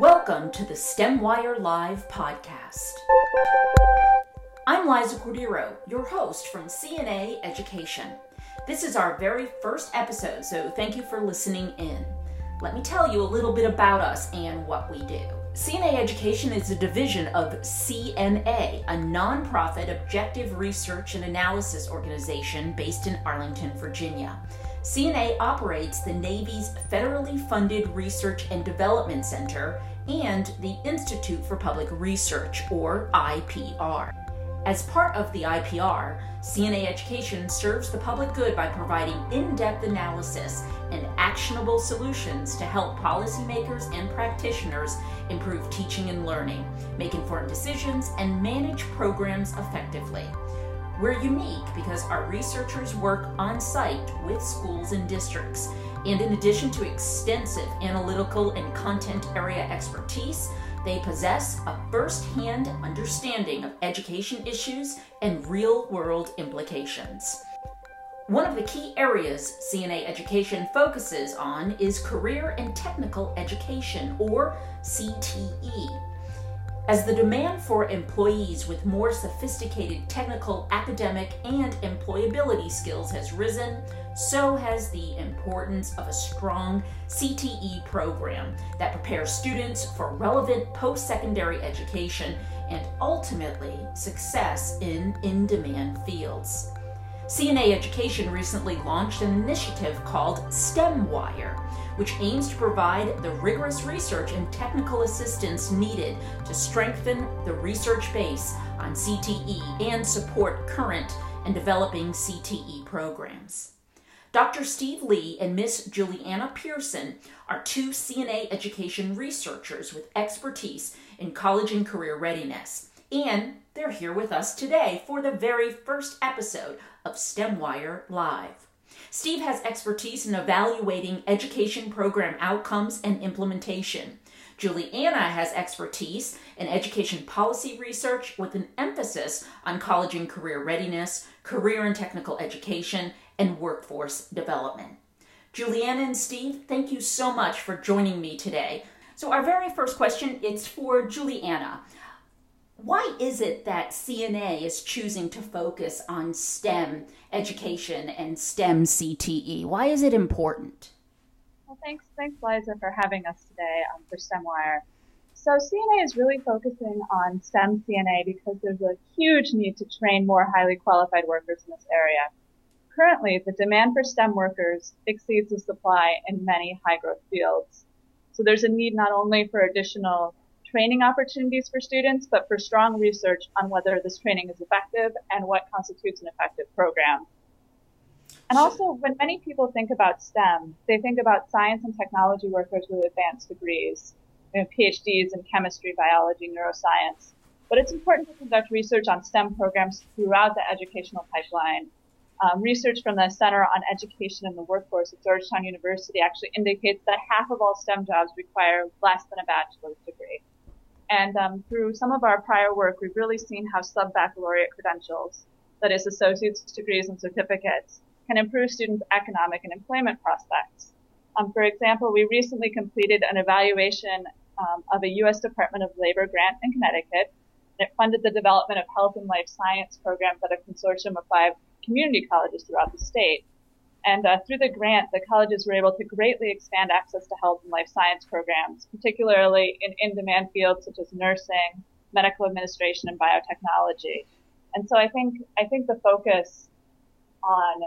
Welcome to the STEMwire Live podcast. I'm Liza Cordero, your host from CNA Education. This is our very first episode, so thank you for listening in. Let me tell you a little bit about us and what we do. CNA Education is a division of CNA, a nonprofit objective research and analysis organization based in Arlington, Virginia. CNA operates the Navy's federally funded Research and Development Center and the Institute for Public Research, or IPR. As part of the IPR, CNA Education serves the public good by providing in depth analysis and actionable solutions to help policymakers and practitioners improve teaching and learning, make informed decisions, and manage programs effectively. We're unique because our researchers work on site with schools and districts. And in addition to extensive analytical and content area expertise, they possess a first hand understanding of education issues and real world implications. One of the key areas CNA education focuses on is career and technical education, or CTE. As the demand for employees with more sophisticated technical, academic, and employability skills has risen, so has the importance of a strong CTE program that prepares students for relevant post secondary education and ultimately success in in demand fields. CNA Education recently launched an initiative called STEMwire which aims to provide the rigorous research and technical assistance needed to strengthen the research base on CTE and support current and developing CTE programs. Dr. Steve Lee and Miss Juliana Pearson are two CNA education researchers with expertise in college and career readiness, and they're here with us today for the very first episode of STEMwire Live. Steve has expertise in evaluating education program outcomes and implementation. Juliana has expertise in education policy research with an emphasis on college and career readiness, career and technical education, and workforce development. Juliana and Steve, thank you so much for joining me today. So our very first question is for Juliana. Why is it that CNA is choosing to focus on STEM education and STEM CTE? Why is it important? Well, thanks, thanks, Liza, for having us today um, for STEMwire. So CNA is really focusing on STEM CNA because there's a huge need to train more highly qualified workers in this area. Currently, the demand for STEM workers exceeds the supply in many high growth fields. So there's a need not only for additional training opportunities for students, but for strong research on whether this training is effective and what constitutes an effective program. And also, when many people think about STEM, they think about science and technology workers with advanced degrees, you know, PhDs in chemistry, biology, neuroscience. But it's important to conduct research on STEM programs throughout the educational pipeline. Um, research from the Center on Education and the Workforce at Georgetown University actually indicates that half of all STEM jobs require less than a bachelor's degree. And um, through some of our prior work, we've really seen how sub-baccalaureate credentials, that is associate's degrees and certificates, can improve students' economic and employment prospects. Um, for example, we recently completed an evaluation um, of a U.S. Department of Labor grant in Connecticut. And it funded the development of health and life science programs at a consortium of five community colleges throughout the state. And uh, through the grant, the colleges were able to greatly expand access to health and life science programs, particularly in in-demand fields such as nursing, medical administration, and biotechnology. And so I think I think the focus on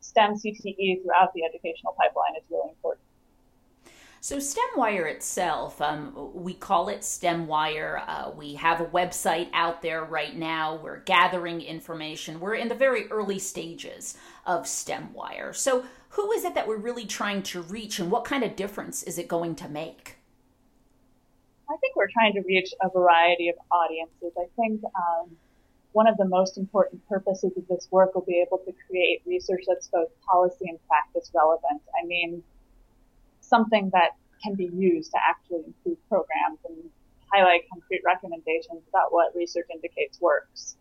STEM CTE throughout the educational pipeline is really important. So, STEMwire itself, um, we call it STEMwire. Uh, we have a website out there right now. We're gathering information. We're in the very early stages of STEMwire. So, who is it that we're really trying to reach, and what kind of difference is it going to make? I think we're trying to reach a variety of audiences. I think um, one of the most important purposes of this work will be able to create research that's both policy and practice relevant. I mean, something that can be used to actually improve programs and highlight concrete recommendations about what research indicates works.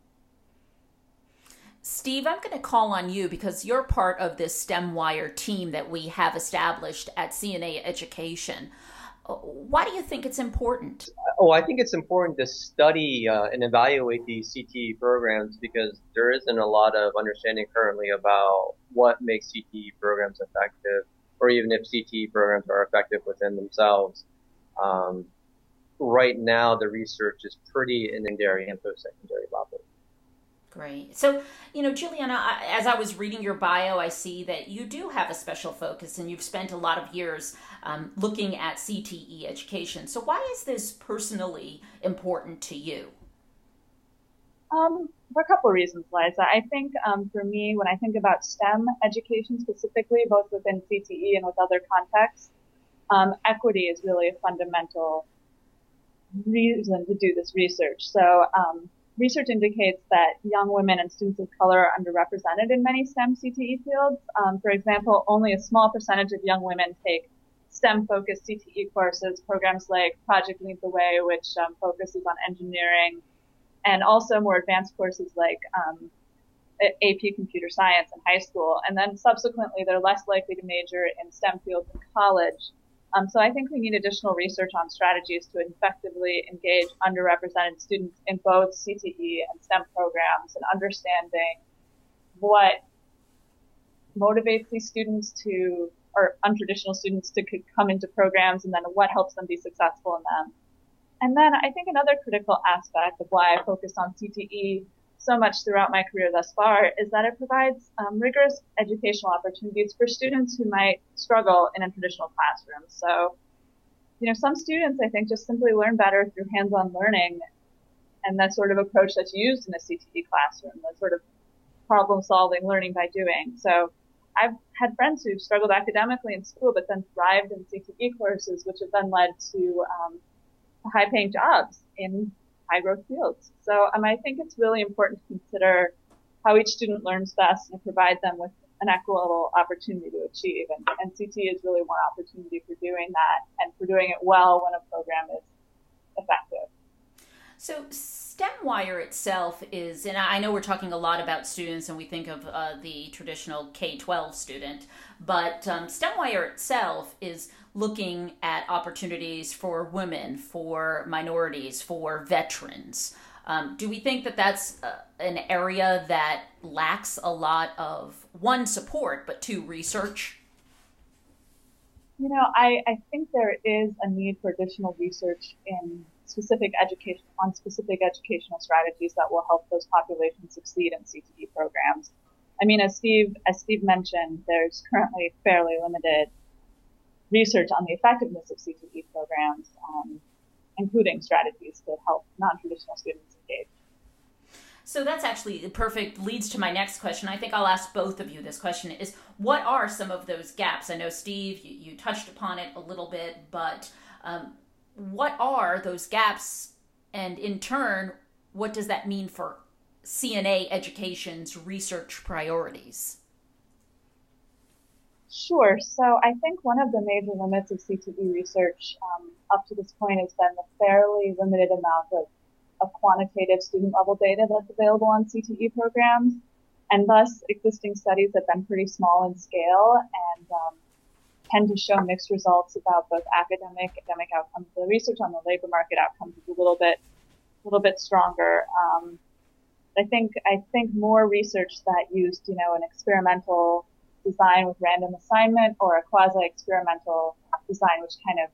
Steve, I'm going to call on you because you're part of this STEMwire team that we have established at CNA Education. Why do you think it's important? Oh, I think it's important to study uh, and evaluate these CTE programs because there isn't a lot of understanding currently about what makes CTE programs effective, or even if CTE programs are effective within themselves. Um, right now, the research is pretty in secondary and post-secondary level. Great. So, you know, Juliana, as I was reading your bio, I see that you do have a special focus and you've spent a lot of years um, looking at CTE education. So, why is this personally important to you? Um, for a couple of reasons, Liza. I think um, for me, when I think about STEM education specifically, both within CTE and with other contexts, um, equity is really a fundamental reason to do this research. So, um, research indicates that young women and students of color are underrepresented in many STEM CTE fields. Um, for example, only a small percentage of young women take STEM-focused CTE courses, programs like Project Lead the Way, which um, focuses on engineering, and also more advanced courses like um, AP Computer Science in high school. And then subsequently, they're less likely to major in STEM fields in college. Um, so I think we need additional research on strategies to effectively engage underrepresented students in both CTE and STEM programs and understanding what motivates these students to, or untraditional students to come into programs and then what helps them be successful in them. And then I think another critical aspect of why I focused on CTE so much throughout my career thus far is that it provides um, rigorous educational opportunities for students who might struggle in a traditional classroom. So, you know, some students I think just simply learn better through hands-on learning and that sort of approach that's used in a CTE classroom, that sort of problem solving, learning by doing. So I've had friends who've struggled academically in school, but then thrived in CTE courses, which have then led to um, high paying jobs in high growth fields. So um, I think it's really important to consider how each student learns best and provide them with an equitable opportunity to achieve. And, and CT is really one opportunity for doing that and for doing it well when a program is effective. So STEMwire itself is, and I know we're talking a lot about students and we think of uh, the traditional K-12 student, but um, STEMwire itself is looking at opportunities for women, for minorities, for veterans. Um, do we think that that's uh, an area that lacks a lot of one support, but two research? You know, I, I think there is a need for additional research in specific education on specific educational strategies that will help those populations succeed in CTE programs. I mean, as Steve as Steve mentioned, there's currently fairly limited research on the effectiveness of CTE programs, um, including strategies to help non-traditional students engage. So that's actually perfect leads to my next question. I think I'll ask both of you this question is what are some of those gaps? I know Steve, you, you touched upon it a little bit, but um, what are those gaps and in turn, what does that mean for CNA education's research priorities? Sure. So I think one of the major limits of CTE research um, up to this point has been the fairly limited amount of, of quantitative student level data that's available on CTE programs. And thus, existing studies have been pretty small in scale and um, tend to show mixed results about both academic, academic outcomes. The research on the labor market outcomes is a little bit, a little bit stronger. Um, I think I think more research that used, you know, an experimental design with random assignment or a quasi-experimental design which kind of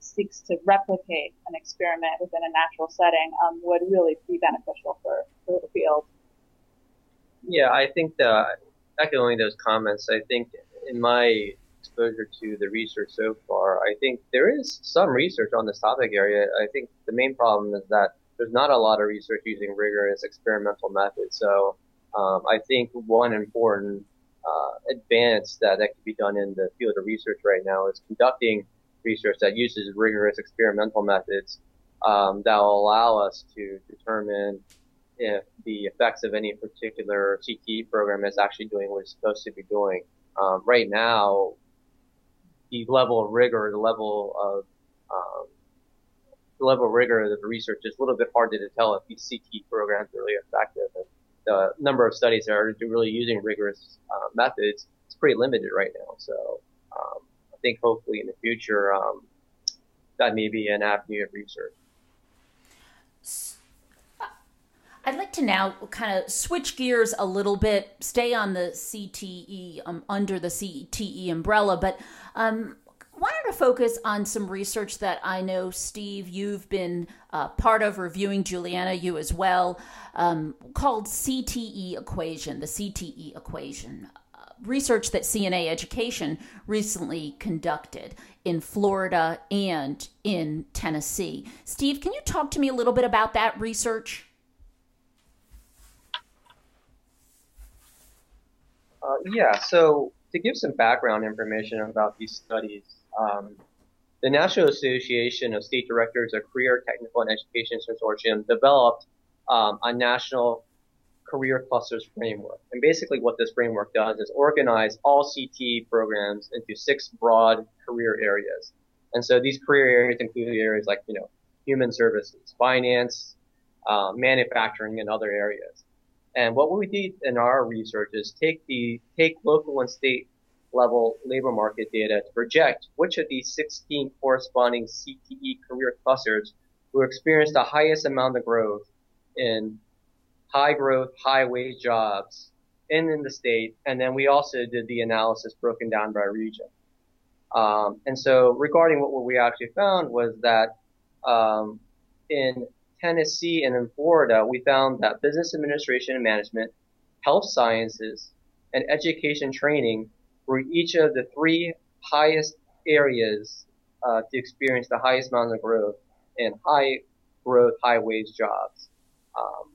seeks to replicate an experiment within a natural setting um, would really be beneficial for, for the field. Yeah, I think that echoing those comments, I think in my exposure to the research so far, I think there is some research on this topic area. I think the main problem is that there's not a lot of research using rigorous experimental methods. So um, I think one important uh, advance that, that can be done in the field of research right now is conducting research that uses rigorous experimental methods um, that will allow us to determine if the effects of any particular CTE program is actually doing what it's supposed to be doing. Um, right now, the level of rigor, the level of um, the level of rigor of the research is a little bit hard to tell if these CTE programs are really effective. And the number of studies that are really using rigorous uh, methods is pretty limited right now. So um, I think hopefully in the future, um, that may be an avenue of research. I'd like to now kind of switch gears a little bit, stay on the CTE, um, under the CTE umbrella, but um, wanted to focus on some research that I know, Steve, you've been uh, part of reviewing, Juliana, you as well, um, called CTE equation, the CTE equation. Uh, research that CNA Education recently conducted in Florida and in Tennessee. Steve, can you talk to me a little bit about that research? Uh, yeah, so to give some background information about these studies, um, the National Association of State Directors of Career, Technical, and Education Consortium developed um, a national career clusters framework. And basically what this framework does is organize all CT programs into six broad career areas. And so these career areas include areas like, you know, human services, finance, uh, manufacturing, and other areas. And what we did in our research is take the take local and state level labor market data to project which of these 16 corresponding CTE career clusters will experience the highest amount of growth in high growth, high wage jobs in, in the state. And then we also did the analysis broken down by region. Um, and so regarding what we actually found was that um, in Tennessee and in Florida, we found that business administration and management, health sciences, and education training were each of the three highest areas uh, to experience the highest amount of growth and high growth, high wage jobs. Um,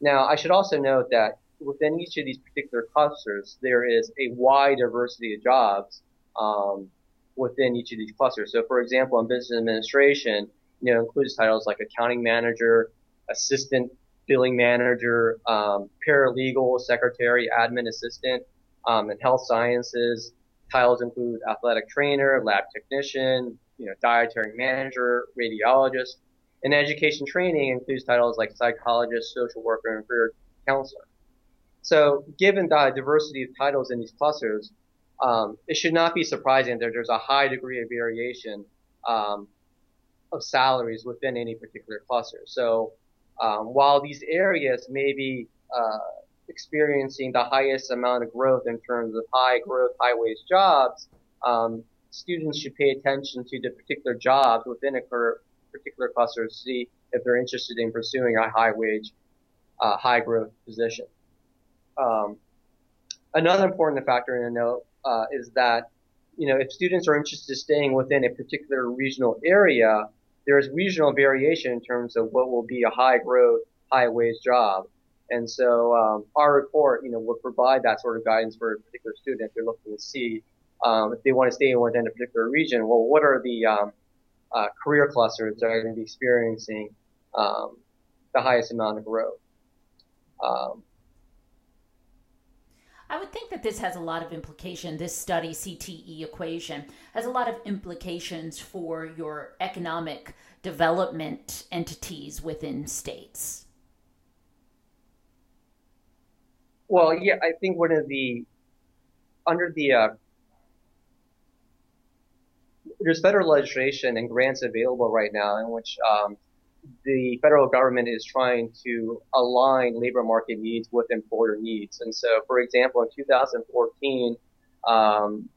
now, I should also note that within each of these particular clusters, there is a wide diversity of jobs um, within each of these clusters. So, for example, in business administration, you know, includes titles like accounting manager, assistant billing manager, um, paralegal, secretary, admin assistant, um, and health sciences. Titles include athletic trainer, lab technician, you know, dietary manager, radiologist. And education training includes titles like psychologist, social worker, and career counselor. So given the diversity of titles in these clusters, um, it should not be surprising that there's a high degree of variation um, of salaries within any particular cluster. So um, while these areas may be uh, experiencing the highest amount of growth in terms of high growth, high wage jobs, um, students should pay attention to the particular jobs within a particular cluster to see if they're interested in pursuing a high wage, uh, high growth position. Um, another important factor to note uh, is that you know if students are interested in staying within a particular regional area, there is regional variation in terms of what will be a high growth, high wage job. And so um, our report, you know, will provide that sort of guidance for a particular student if they're looking to see um, if they want to stay within a particular region. Well, what are the um, uh, career clusters that are going to be experiencing um, the highest amount of growth? Um, I would think that this has a lot of implication. This study, CTE equation, has a lot of implications for your economic development entities within states. Well, yeah, I think one of the under the uh, there's federal legislation and grants available right now in which um, the federal government is trying to align labor market needs with employer needs. And so, for example, in 2014, um,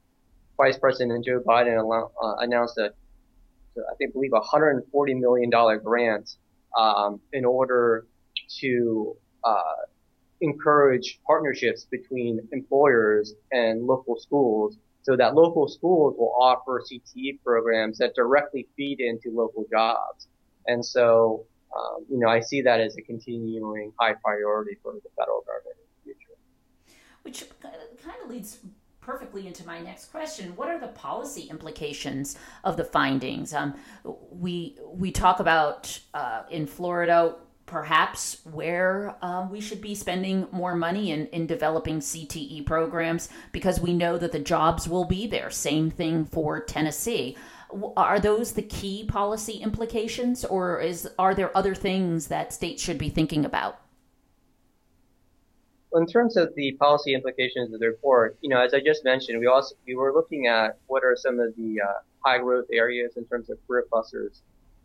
Vice President Joe Biden uh, announced a, I think, believe, a 140 million dollar grant um, in order to uh, encourage partnerships between employers and local schools so that local schools will offer CTE programs that directly feed into local jobs. And so, um, you know, I see that as a continuing high priority for the federal government in the future. Which kind of leads perfectly into my next question. What are the policy implications of the findings? Um, we we talk about uh, in Florida perhaps where uh, we should be spending more money in, in developing CTE programs because we know that the jobs will be there. Same thing for Tennessee are those the key policy implications, or is are there other things that states should be thinking about? In terms of the policy implications of the report, you know, as I just mentioned, we also we were looking at what are some of the uh, high growth areas in terms of career clusters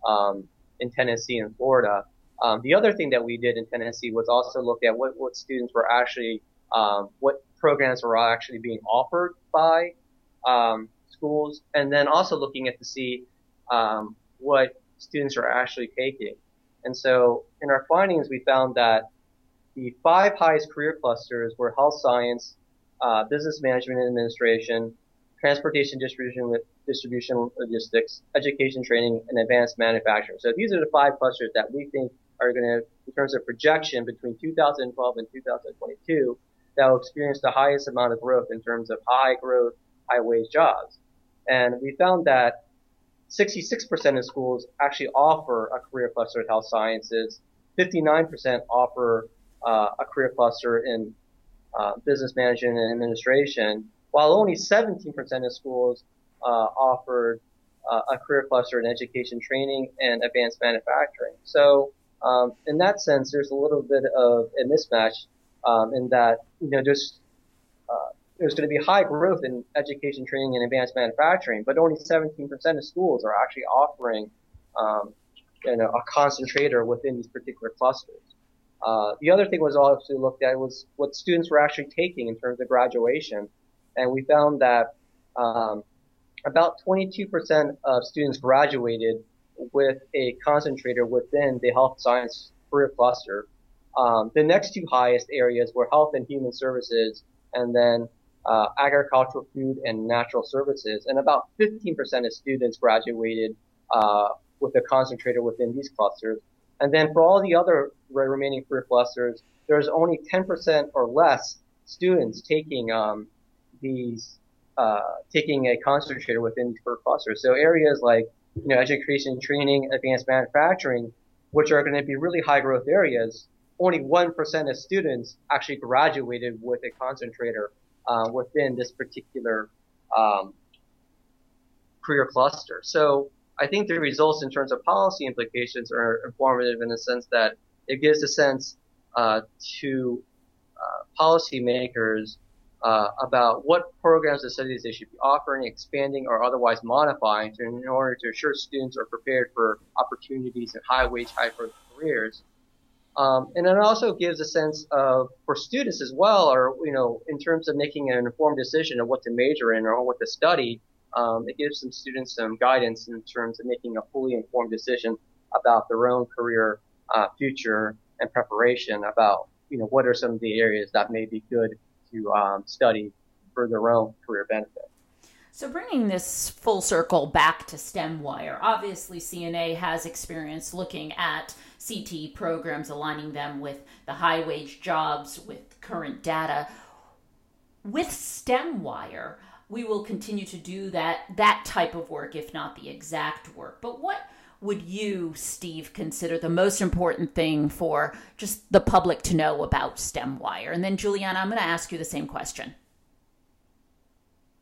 um, in Tennessee and Florida. Um, the other thing that we did in Tennessee was also look at what, what students were actually, um, what programs were actually being offered by um, schools, and then also looking at to see um, what students are actually taking. And so in our findings, we found that the five highest career clusters were health science, uh, business management and administration, transportation distribution, distribution logistics, education training, and advanced manufacturing. So these are the five clusters that we think are going to, in terms of projection between 2012 and 2022, that will experience the highest amount of growth in terms of high growth, high wage jobs. And we found that 66% of schools actually offer a career cluster in health sciences. 59% offer uh, a career cluster in uh, business management and administration, while only 17% of schools uh, offered uh, a career cluster in education training and advanced manufacturing. So um, in that sense, there's a little bit of a mismatch um, in that you know there's uh, there's going to be high growth in education, training, and advanced manufacturing, but only 17% of schools are actually offering um, you know a concentrator within these particular clusters. Uh, the other thing was also looked at was what students were actually taking in terms of graduation, and we found that um, about 22% of students graduated with a concentrator within the health science career cluster. Um, the next two highest areas were health and human services, and then uh, agricultural, food, and natural services. And about 15% of students graduated uh, with a concentrator within these clusters. And then for all the other remaining career clusters, there's only 10% or less students taking um, these uh, taking a concentrator within career clusters. So areas like you know, education, training, advanced manufacturing, which are going to be really high growth areas, only 1% of students actually graduated with a concentrator uh, within this particular um, career cluster. So I think the results in terms of policy implications are informative in the sense that it gives a sense uh, to uh, policymakers uh, about what programs and studies they should be offering, expanding, or otherwise modifying to, in order to ensure students are prepared for opportunities in high wage, high growth careers. Um, and it also gives a sense of, for students as well, or, you know, in terms of making an informed decision of what to major in or what to study, um, it gives some students some guidance in terms of making a fully informed decision about their own career uh, future and preparation about, you know, what are some of the areas that may be good to um, study for their own career benefit. So, bringing this full circle back to STEMwire, obviously CNA has experience looking at CT programs, aligning them with the high wage jobs, with current data. With STEMwire, we will continue to do that that type of work, if not the exact work. But what would you, Steve, consider the most important thing for just the public to know about STEMwire? And then, Juliana, I'm going to ask you the same question.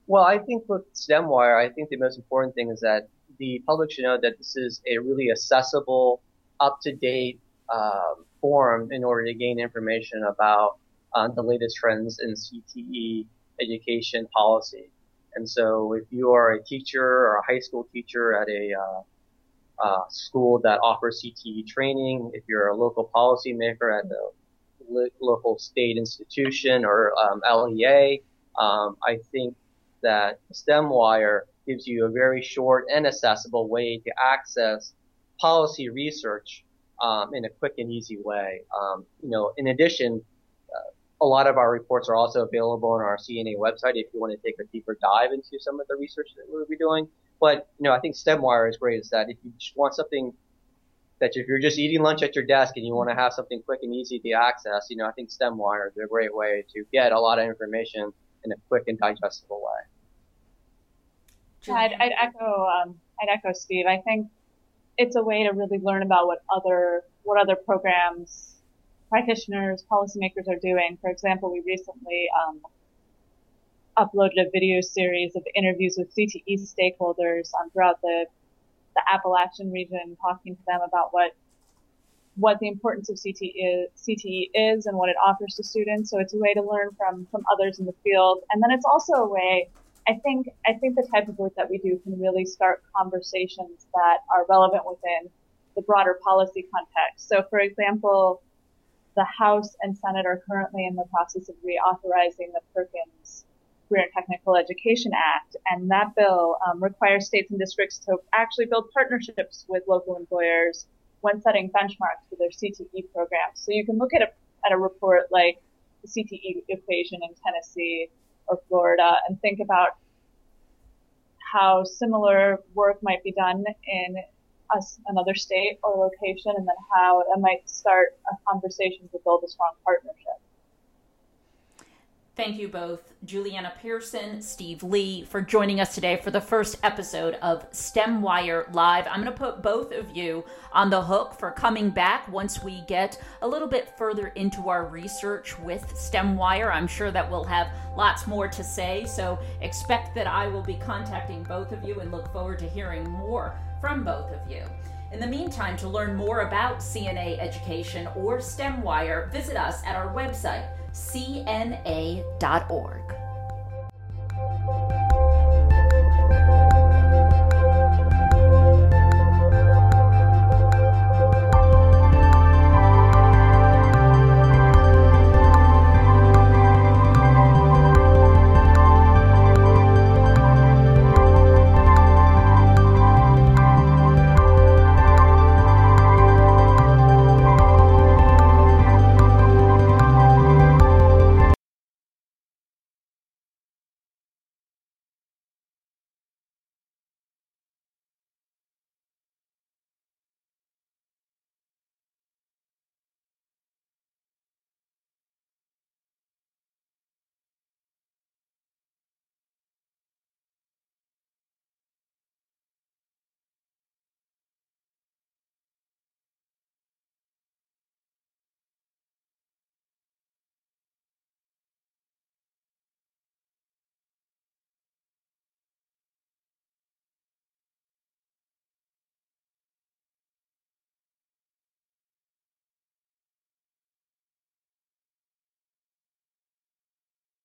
Well, I think with STEMwire, I think the most important thing is that the public should know that this is a really accessible, up-to-date um, forum in order to gain information about uh, the latest trends in CTE education policy. And so, if you are a teacher or a high school teacher at a uh, uh, school that offers CTE training, if you're a local policymaker at the li- local state institution or um, LEA, um, I think that STEMwire gives you a very short and accessible way to access policy research um, in a quick and easy way. Um, you know, in addition, uh, a lot of our reports are also available on our CNA website if you want to take a deeper dive into some of the research that we'll be doing. But you know, I think STEMwire is great. Is that if you just want something that if you're just eating lunch at your desk and you want to have something quick and easy to access, you know, I think STEMwire is a great way to get a lot of information in a quick and digestible way. I'd, I'd echo um, I'd echo Steve. I think it's a way to really learn about what other what other programs practitioners, policymakers are doing. For example, we recently um, uploaded a video series of interviews with CTE stakeholders um, throughout the the Appalachian region, talking to them about what what the importance of CTE is, CTE is and what it offers to students. So it's a way to learn from from others in the field, and then it's also a way I think I think the type of work that we do can really start conversations that are relevant within the broader policy context. So, for example, the House and Senate are currently in the process of reauthorizing the Perkins Career and Technical Education Act, and that bill um, requires states and districts to actually build partnerships with local employers when setting benchmarks for their CTE programs. So you can look at a at a report like the CTE equation in Tennessee or Florida and think about how similar work might be done in another state or location and then how it might start a conversation to build a strong partnership. Thank you both, Juliana Pearson, Steve Lee, for joining us today for the first episode of STEMwire Live. I'm going to put both of you on the hook for coming back once we get a little bit further into our research with STEMwire. I'm sure that we'll have lots more to say, so expect that I will be contacting both of you and look forward to hearing more from both of you. In the meantime, to learn more about CNA education or STEMwire, visit us at our website cna.org.